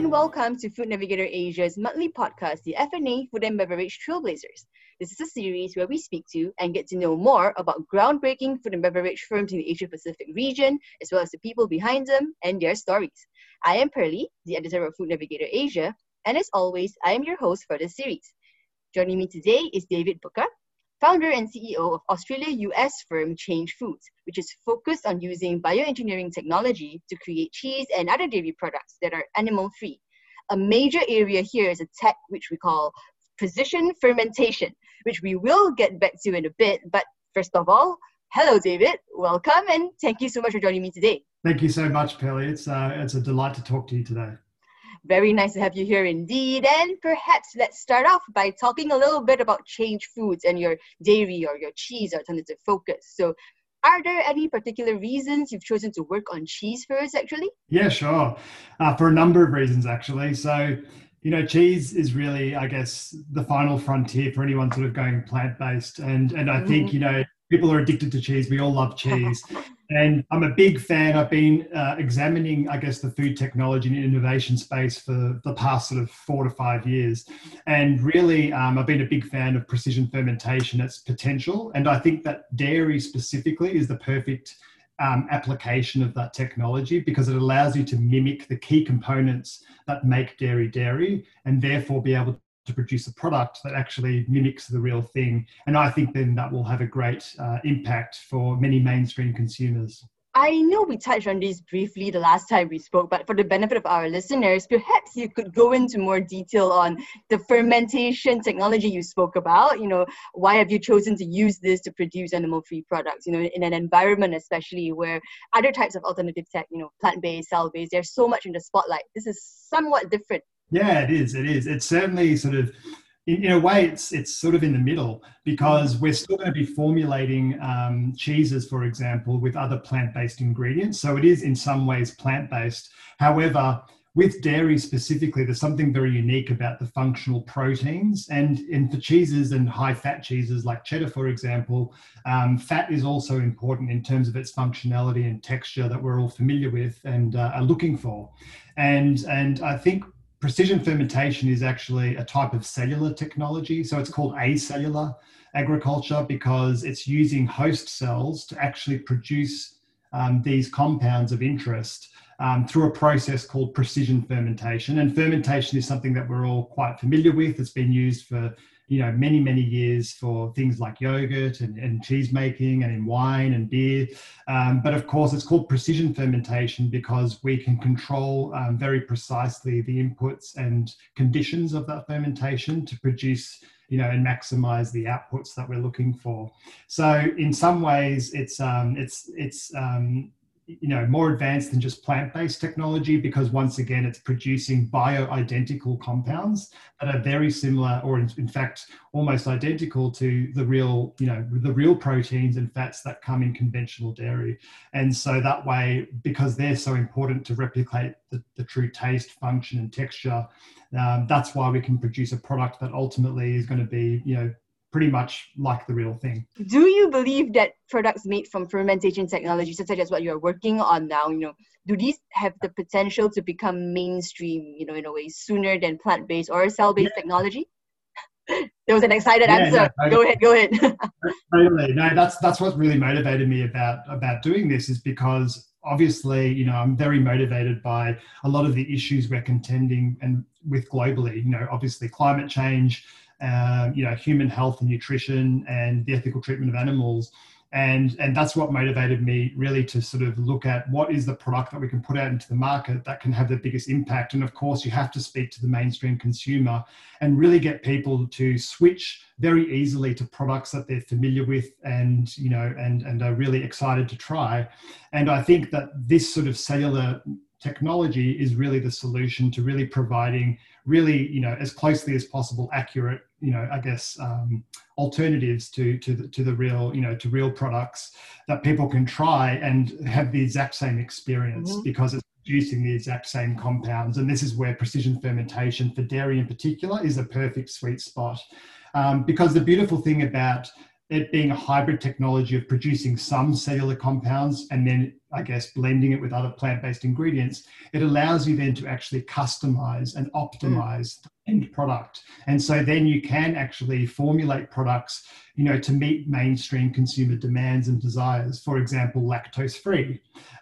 and welcome to Food Navigator Asia's monthly podcast, the FNA Food and Beverage Trailblazers. This is a series where we speak to and get to know more about groundbreaking food and beverage firms in the Asia Pacific region, as well as the people behind them and their stories. I am Pearly, the editor of Food Navigator Asia, and as always, I am your host for this series. Joining me today is David Bucca, founder and CEO of Australia-US firm Change Foods, which is focused on using bioengineering technology to create cheese and other dairy products that are animal-free. A major area here is a tech which we call precision fermentation, which we will get back to in a bit. But first of all, hello, David. Welcome, and thank you so much for joining me today. Thank you so much, Pelly. It's, uh, it's a delight to talk to you today. Very nice to have you here indeed. And perhaps let's start off by talking a little bit about Change Foods and your dairy or your cheese or alternative focus. So, are there any particular reasons you've chosen to work on cheese first, actually? Yeah, sure. Uh, for a number of reasons, actually. So, you know, cheese is really, I guess, the final frontier for anyone sort of going plant based. And and I think, mm-hmm. you know, people are addicted to cheese. We all love cheese. and I'm a big fan. I've been uh, examining, I guess, the food technology and innovation space for the past sort of four to five years. And really, um, I've been a big fan of precision fermentation, its potential. And I think that dairy specifically is the perfect um, application of that technology because it allows you to mimic the key components that make dairy dairy and therefore be able to produce a product that actually mimics the real thing. And I think then that will have a great uh, impact for many mainstream consumers. I know we touched on this briefly the last time we spoke, but for the benefit of our listeners, perhaps you could go into more detail on the fermentation technology you spoke about. You know, why have you chosen to use this to produce animal-free products? You know, in an environment especially where other types of alternative tech, you know, plant-based, cell-based, there's so much in the spotlight. This is somewhat different. Yeah, it is. It is. It's certainly sort of in, in, a way, it's it's sort of in the middle because we're still going to be formulating um, cheeses, for example, with other plant-based ingredients. So it is in some ways plant-based. However, with dairy specifically, there's something very unique about the functional proteins. And, and for cheeses and high-fat cheeses like cheddar, for example, um, fat is also important in terms of its functionality and texture that we're all familiar with and uh, are looking for. And and I think precision fermentation is actually a type of cellular technology. So it's called acellular agriculture because it's using host cells to actually produce um, these compounds of interest um, through a process called precision fermentation. And fermentation is something that we're all quite familiar with. It's been used for you know many many years for things like yogurt and, and cheese making and in wine and beer. Um, but of course it's called precision fermentation because we can control um, very precisely the inputs and conditions of that fermentation to produce you know and maximize the outputs that we're looking for. So in some ways it's um, it's it's um, you know more advanced than just plant-based technology because once again it's producing bio-identical compounds that are very similar or in, in, fact almost identical to the real you know the real proteins and fats that come in conventional dairy. And so that way because they're so important to replicate the, the true taste function and texture um, that's why we can produce a product that ultimately is going to be you know pretty much like the real thing. Do you believe that products made from fermentation technology, such as what you're working on now, you know, do these have the potential to become mainstream, you know, in a way sooner than plant-based or cell-based yeah. technology? there was an excited yeah, answer. No, go ahead, go ahead. totally. No, that's that's what really motivated me about about doing this is because obviously, you know, I'm very motivated by a lot of the issues we're contending and with globally. You know, obviously climate change, um, you know, human health and nutrition and the ethical treatment of animals. And, and that's what motivated me really to sort of look at what is the product that we can put out into the market that can have the biggest impact. And of course, you have to speak to the mainstream consumer and really get people to switch very easily to products that they're familiar with and you know and and are really excited to try. And I think that this sort of cellular technology is really the solution to really providing really you know as closely as possible accurate you know, I guess um, alternatives to to the, to the real, you know, to real products that people can try and have the exact same experience mm-hmm. because it's producing the exact same compounds. And this is where precision fermentation for dairy in particular is a perfect sweet spot. Um, because the beautiful thing about it being a hybrid technology of producing some cellular compounds and then I guess blending it with other plant-based ingredients, it allows you then to actually customize and optimize mm. the end product. And so then you can actually formulate products, you know, to meet mainstream consumer demands and desires. For example, lactose-free,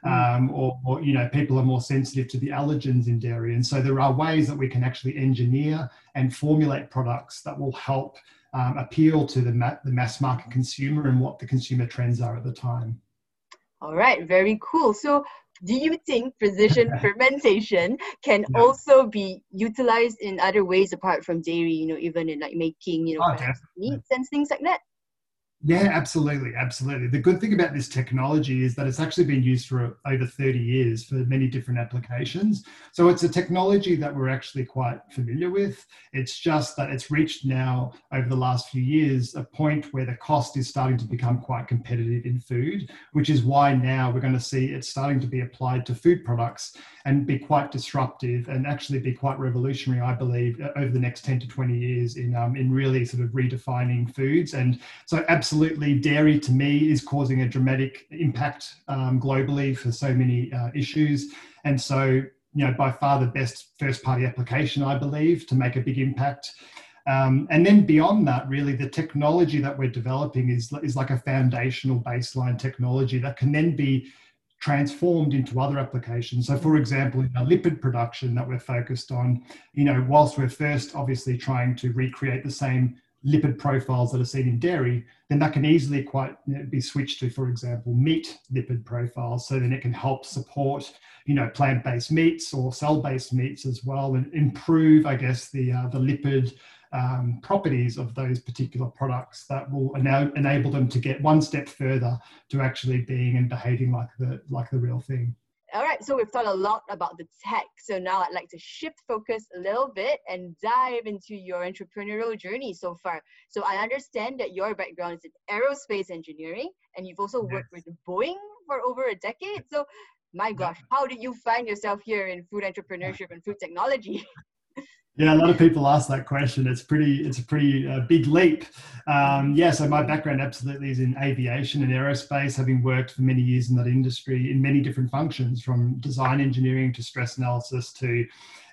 mm. um, or, or you know, people are more sensitive to the allergens in dairy. And so there are ways that we can actually engineer and formulate products that will help um, appeal to the, ma- the mass market consumer and what the consumer trends are at the time. All right, very cool. So, do you think precision fermentation can yeah. also be utilized in other ways apart from dairy? You know, even in like making, you know, oh, meats and things like that. Yeah, absolutely, absolutely. The good thing about this technology is that it's actually been used for over 30 years for many different applications. So it's a technology that we're actually quite familiar with. It's just that it's reached now over the last few years a point where the cost is starting to become quite competitive in food, which is why now we're going to see it starting to be applied to food products and be quite disruptive and actually be quite revolutionary, I believe, over the next 10 to 20 years in um, in really sort of redefining foods. And so absolutely absolutely, dairy to me is causing a dramatic impact um, globally for so many uh, issues. And so, you know, by far the best first party application, I believe, to make a big impact. Um, and then beyond that, really, the technology that we're developing is, is like a foundational baseline technology that can then be transformed into other applications. So, for example, in a lipid production that we're focused on, you know, whilst we're first obviously trying to recreate the same lipid profiles that are seen in dairy, then that can easily quite you know, be switched to, for example, meat lipid profiles. So then it can help support, you know, plant-based meats or cell-based meats as well, and improve, I guess, the uh, the lipid um, properties of those particular products that will ena- enable them to get one step further to actually being and behaving like the like the real thing. So we've thought a lot about the tech. So now I'd like to shift focus a little bit and dive into your entrepreneurial journey so far. So I understand that your background is in aerospace engineering and you've also yes. worked with Boeing for over a decade. So my gosh, how did you find yourself here in food entrepreneurship and food technology? Yeah, a lot of people ask that question. It's pretty, it's a pretty uh, big leap. Um, yeah, so my background absolutely is in aviation and aerospace, having worked for many years in that industry in many different functions, from design engineering to stress analysis to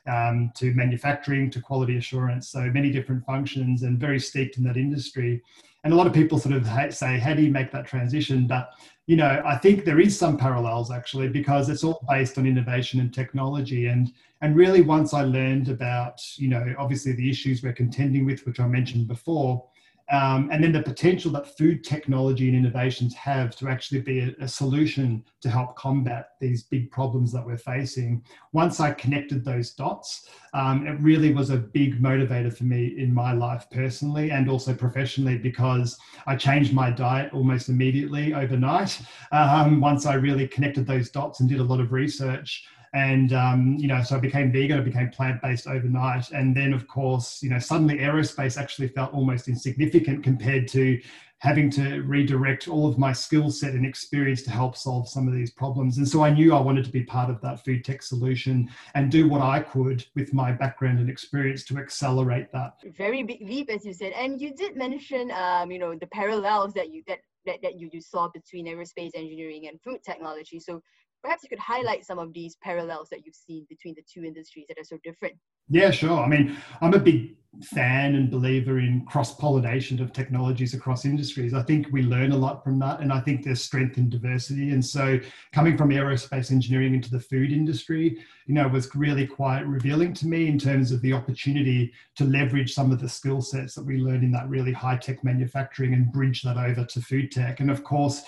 um, to manufacturing to quality assurance. So many different functions and very steeped in that industry. And a lot of people sort of say, how do you make that transition? But you know, I think there is some parallels actually because it's all based on innovation and technology. And and really, once I learned about, you know, obviously the issues we're contending with, which I mentioned before, um, and then the potential that food technology and innovations have to actually be a, a, solution to help combat these big problems that we're facing. Once I connected those dots, um, it really was a big motivator for me in my life personally and also professionally because I changed my diet almost immediately overnight. Um, once I really connected those dots and did a lot of research and um, you know so i became vegan i became plant-based overnight. And then of course you know suddenly aerospace actually felt almost insignificant compared to having to redirect all of my skill set and experience to help solve some of these problems. And so i knew i wanted to be part of that food tech solution and do what i could with my background and experience to accelerate that. Very big leap as you said. And you did mention um, you know the parallels that you that that, that you, you saw between aerospace engineering and food technology. So perhaps you could highlight some of these parallels that you've seen between the two industries that are so different. Yeah, sure. I mean, I'm a big fan and believer in cross pollination of technologies across industries. I think we learn a lot from that, and I think there's strength in diversity. And so, coming from aerospace engineering into the food industry, you know, was really quite revealing to me in terms of the opportunity to leverage some of the skill sets that we learned in that really high tech manufacturing and bridge that over to food tech. And of course,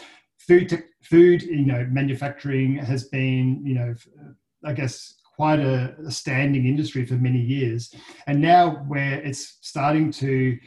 food te- food you know manufacturing has been you know i guess quite a, a standing industry for many years. And now where it's starting to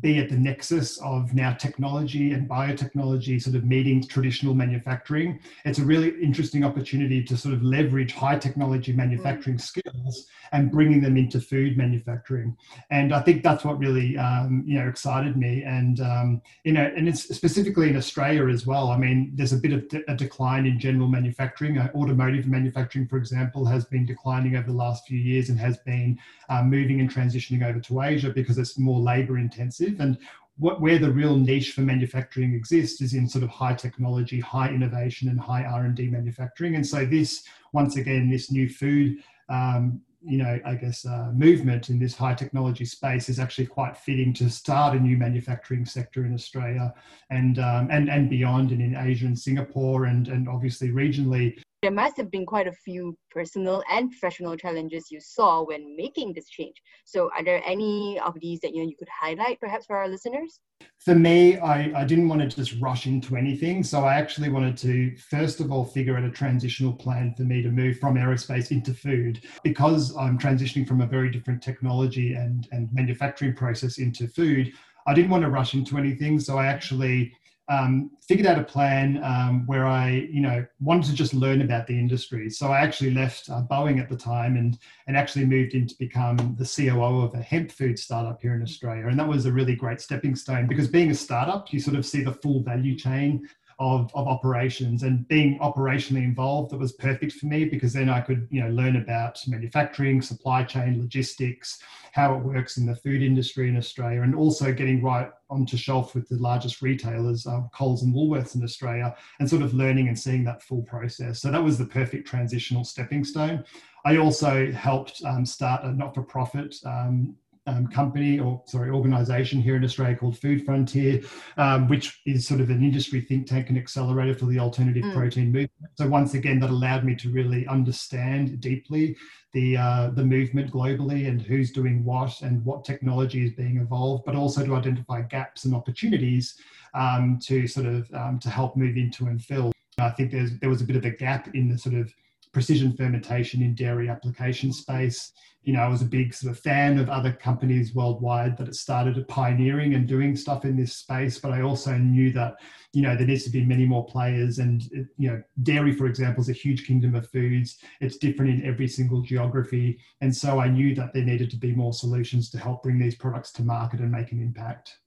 be at the nexus of now technology and biotechnology sort of meeting traditional manufacturing. It's a really interesting opportunity to sort of leverage high technology manufacturing skills and bringing them into food manufacturing. And I think that's what really um, you know excited me. And um, you know, and it's specifically in Australia as well. I mean, there's a bit of de- a decline in general manufacturing. Uh, automotive manufacturing, for example, has been declining over the last few years and has been uh, moving and transitioning over to Asia because it's more labor intensive. And what, where the real niche for manufacturing exists is in sort of high technology, high innovation, and high R and D manufacturing. And so this, once again, this new food, um, you know, I guess uh, movement in this high technology space is actually quite fitting to start a new manufacturing sector in Australia and um, and and beyond, and in Asia and Singapore, and and obviously regionally there must have been quite a few personal and professional challenges you saw when making this change. So, are there any of these that you know you could highlight, perhaps, for our listeners? For me, I, I didn't want to just rush into anything. So, I actually wanted to first of all figure out a transitional plan for me to move from aerospace into food because I'm transitioning from a very different technology and and manufacturing process into food. I didn't want to rush into anything, so I actually um, figured out a plan um, where I, you know, wanted to just learn about the industry. So I actually left uh, Boeing at the time and and actually moved in to become the COO of a hemp food startup here in Australia. And that was a really great stepping stone because being a startup, you sort of see the full value chain of, of operations and being operationally involved that was perfect for me because then I could you know learn about manufacturing, supply chain, logistics, how it works in the food industry in Australia, and also getting right onto shelf with the largest retailers, uh, Coles and Woolworths in Australia, and sort of learning and seeing that full process. So that was the perfect transitional stepping stone. I also helped um, start a not-for-profit um, um, company or sorry organization here in Australia called Food Frontier, um, which is sort of an industry think tank and accelerator for the alternative mm. protein movement. So once again, that allowed me to really understand deeply the uh, the movement globally and who's doing what and what technology is being evolved, but also to identify gaps and opportunities um, to sort of um, to help move into and fill. I think there's there was a bit of a gap in the sort of precision fermentation in dairy application space. You know, I was a big sort of fan of other companies worldwide that had started pioneering and doing stuff in this space, but I also knew that, you know, there needs to be many more players. And, you know, dairy, for example, is a huge kingdom of foods. It's different in every single geography. And so I knew that there needed to be more solutions to help bring these products to market and make an impact.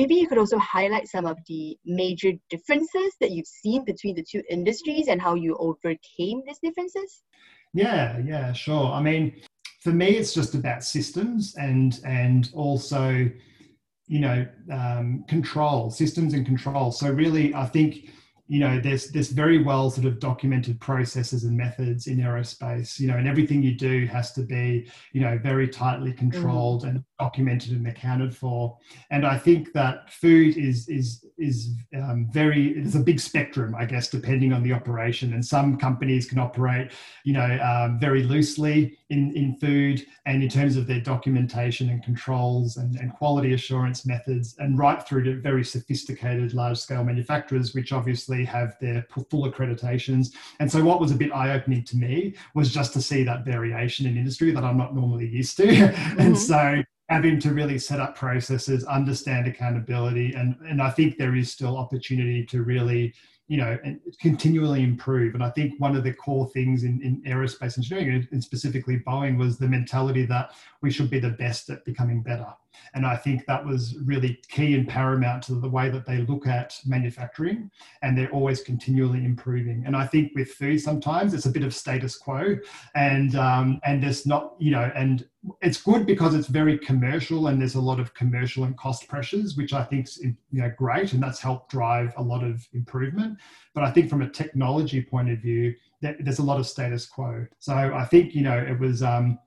Maybe you could also highlight some of the major differences that you've seen between the two industries and how you overcame these differences. Yeah, yeah, sure. I mean, for me, it's just about systems and and also, you know, um, control systems and control. So really, I think you know there's there's very well sort of documented processes and methods in aerospace you know and everything you do has to be you know very tightly controlled mm. and documented and accounted for and i think that food is is is um, very it's a big spectrum i guess depending on the operation and some companies can operate you know um, very loosely in in food and in terms of their documentation and controls and, and quality assurance methods and right through to very sophisticated large scale manufacturers which obviously have their full accreditations. And so, what was a bit eye opening to me was just to see that variation in industry that I'm not normally used to. Mm-hmm. and so, having to really set up processes, understand accountability, and, and I think there is still opportunity to really you know, and continually improve. And I think one of the core things in, in aerospace engineering, and specifically Boeing, was the mentality that we should be the best at becoming better. And I think that was really key and paramount to the way that they look at manufacturing, and they're always continually improving. And I think with food, sometimes it's a bit of status quo, and um, and there's not, you know, and it's good because it's very commercial and there's a lot of commercial and cost pressures, which I think is you know great, and that's helped drive a lot of improvement. But I think from a technology point of view, there's a lot of status quo. So I think you know it was. Um,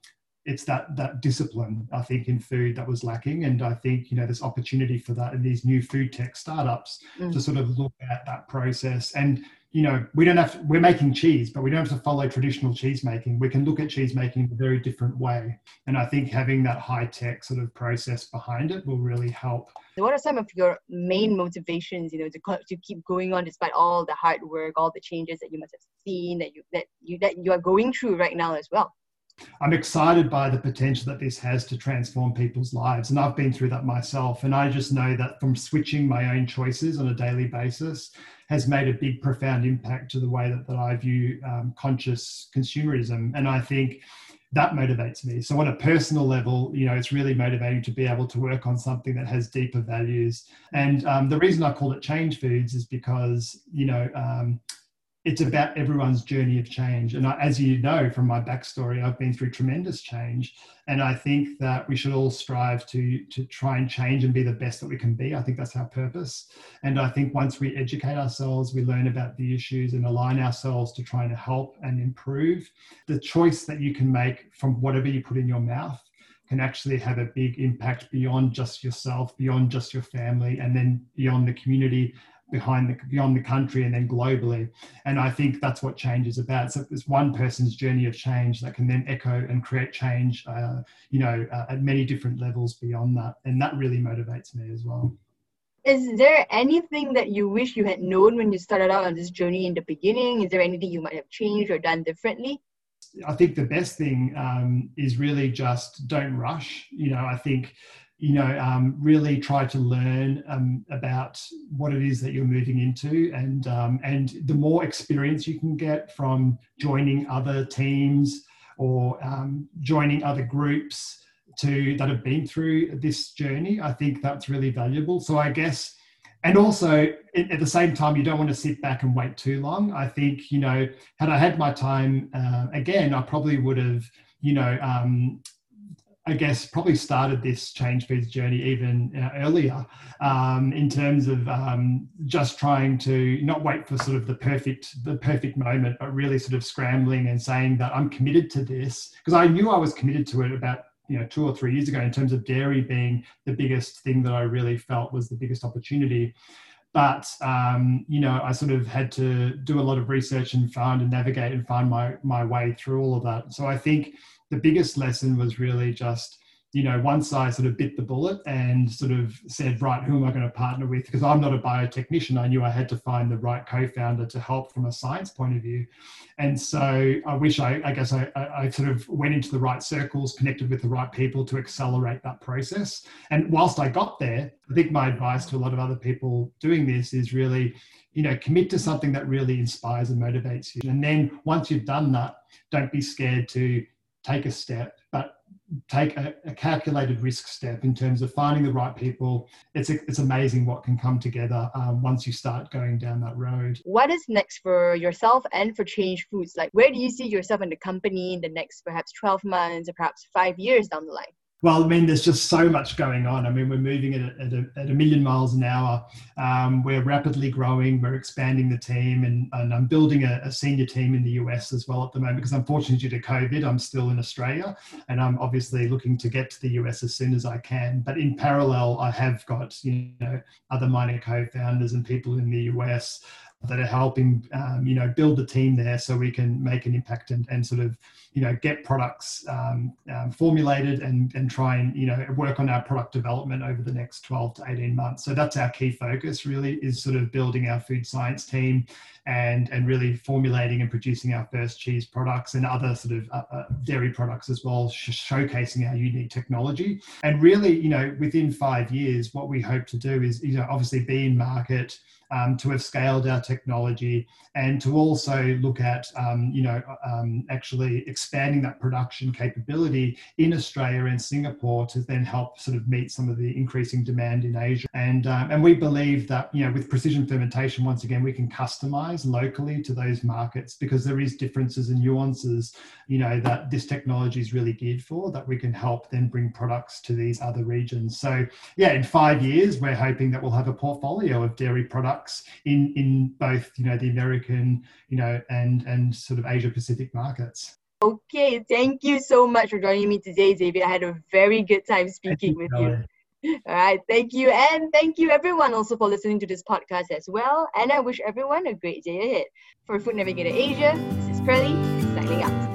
it's that that discipline I think in food that was lacking, and I think you know there's opportunity for that in these new food tech startups mm. to sort of look at that process. And you know we don't have to, we're making cheese, but we don't have to follow traditional cheese making. We can look at cheese making in a very different way, and I think having that high tech sort of process behind it will really help. What are some of your main motivations, you know, to to keep going on despite all the hard work, all the changes that you must have seen that you that you that you are going through right now as well? I'm excited by the potential that this has to transform people's lives. And I've been through that myself. And I just know that from switching my own choices on a daily basis has made a big, profound impact to the way that, that I view um, conscious consumerism. And I think that motivates me. So on a personal level, you know, it's really motivating to be able to work on something that has deeper values. And um, the reason I call it Change Foods is because, you know, um, it's about everyone's journey of change. And I, as you know from my backstory, I've been through tremendous change. And I think that we should all strive to, to try and change and be the best that we can be. I think that's our purpose. And I think once we educate ourselves, we learn about the issues and align ourselves to trying to help and improve, the choice that you can make from whatever you put in your mouth can actually have a big impact beyond just yourself, beyond just your family, and then beyond the community behind the beyond the country and then globally. And i think that's what change is about. So it's one person's journey of change that can then echo and create change uh, you know uh, at many different levels beyond that. And that really motivates me as well. Is there anything that you wish you had known when you started out on this journey in the beginning? Is there anything you might have changed or done differently? I think the best thing um, is really just don't rush. You know i think you know, um, really try to learn um, about what it is that you're moving into, and um, and the more experience you can get from joining other teams or um, joining other groups to that have been through this journey, I think that's really valuable. So I guess, and also at the same time, you don't want to sit back and wait too long. I think you know, had I had my time uh, again, I probably would have you know um, I guess, probably started this Change Foods journey even uh, earlier um, in terms of um, just trying to not wait for sort of the perfect the perfect moment, but really sort of scrambling and saying that I'm committed to this. Because I knew I was committed to it about you know two or three years ago in terms of dairy being the biggest thing that I really felt was the biggest opportunity. But um, you know i sort of had to do a lot of research and find and navigate and find my my way through all of that. So i think the biggest lesson was really just you know, once I sort of bit the bullet and sort of said, right, who am I going to partner with? Because I'm not a biotechnician, I knew I had to find the right co-founder to help from a science point of view. And so I wish I, I guess I, I sort of went into the right circles, connected with the right people to accelerate that process. And whilst I got there, I think my advice to a lot of other people doing this is really, you know, commit to something that really inspires and motivates you. And then once you've done that, don't be scared to take a step, but take a, a, calculated risk step in terms of finding the right people. It's it's amazing what can come together um, once you start going down that road. What is next for yourself and for Change Foods? Like, where do you see yourself in the company in the next perhaps 12 months or perhaps five years down the line? Well, I mean, there's just so much going on. I mean, we're moving at a, at a, at a million miles an hour. Um, we're rapidly growing. We're expanding the team, and, and I'm building a, a, senior team in the US as well at the moment because, unfortunately, due to COVID, I'm still in Australia, and I'm obviously looking to get to the US as soon as I can. But in parallel, I have got you know other minor co-founders and people in the US that are helping um, you know build the team there so we can make an impact and, and sort of you know get products um, um, formulated and and try and you know work on our product development over the next 12 to 18 months. So that's our key focus really is sort of building our food science team and and really formulating and producing our first cheese products and other sort of uh, uh, dairy products as well sh- showcasing our unique technology. And really you know within five years what we hope to do is you know obviously be in market um, to have scaled our technology and to also look at, um, you know, um, actually expanding that production capability in Australia and Singapore to then help sort of meet some of the increasing demand in Asia. And, um, and we believe that, you know, with precision fermentation, once again, we can customize locally to those markets because there is differences and nuances, you know, that this technology is really geared for that we can help then bring products to these other regions. So yeah, in five years, we're hoping that we'll have a portfolio of dairy products in in both you know the American you know and and sort of Asia Pacific markets. Okay, thank you so much for joining me today, Xavier. I had a very good time speaking with you. All right, thank you. And thank you everyone also for listening to this podcast as well. And I wish everyone a great day ahead. For Food Navigator Asia, this is Pearly, signing out.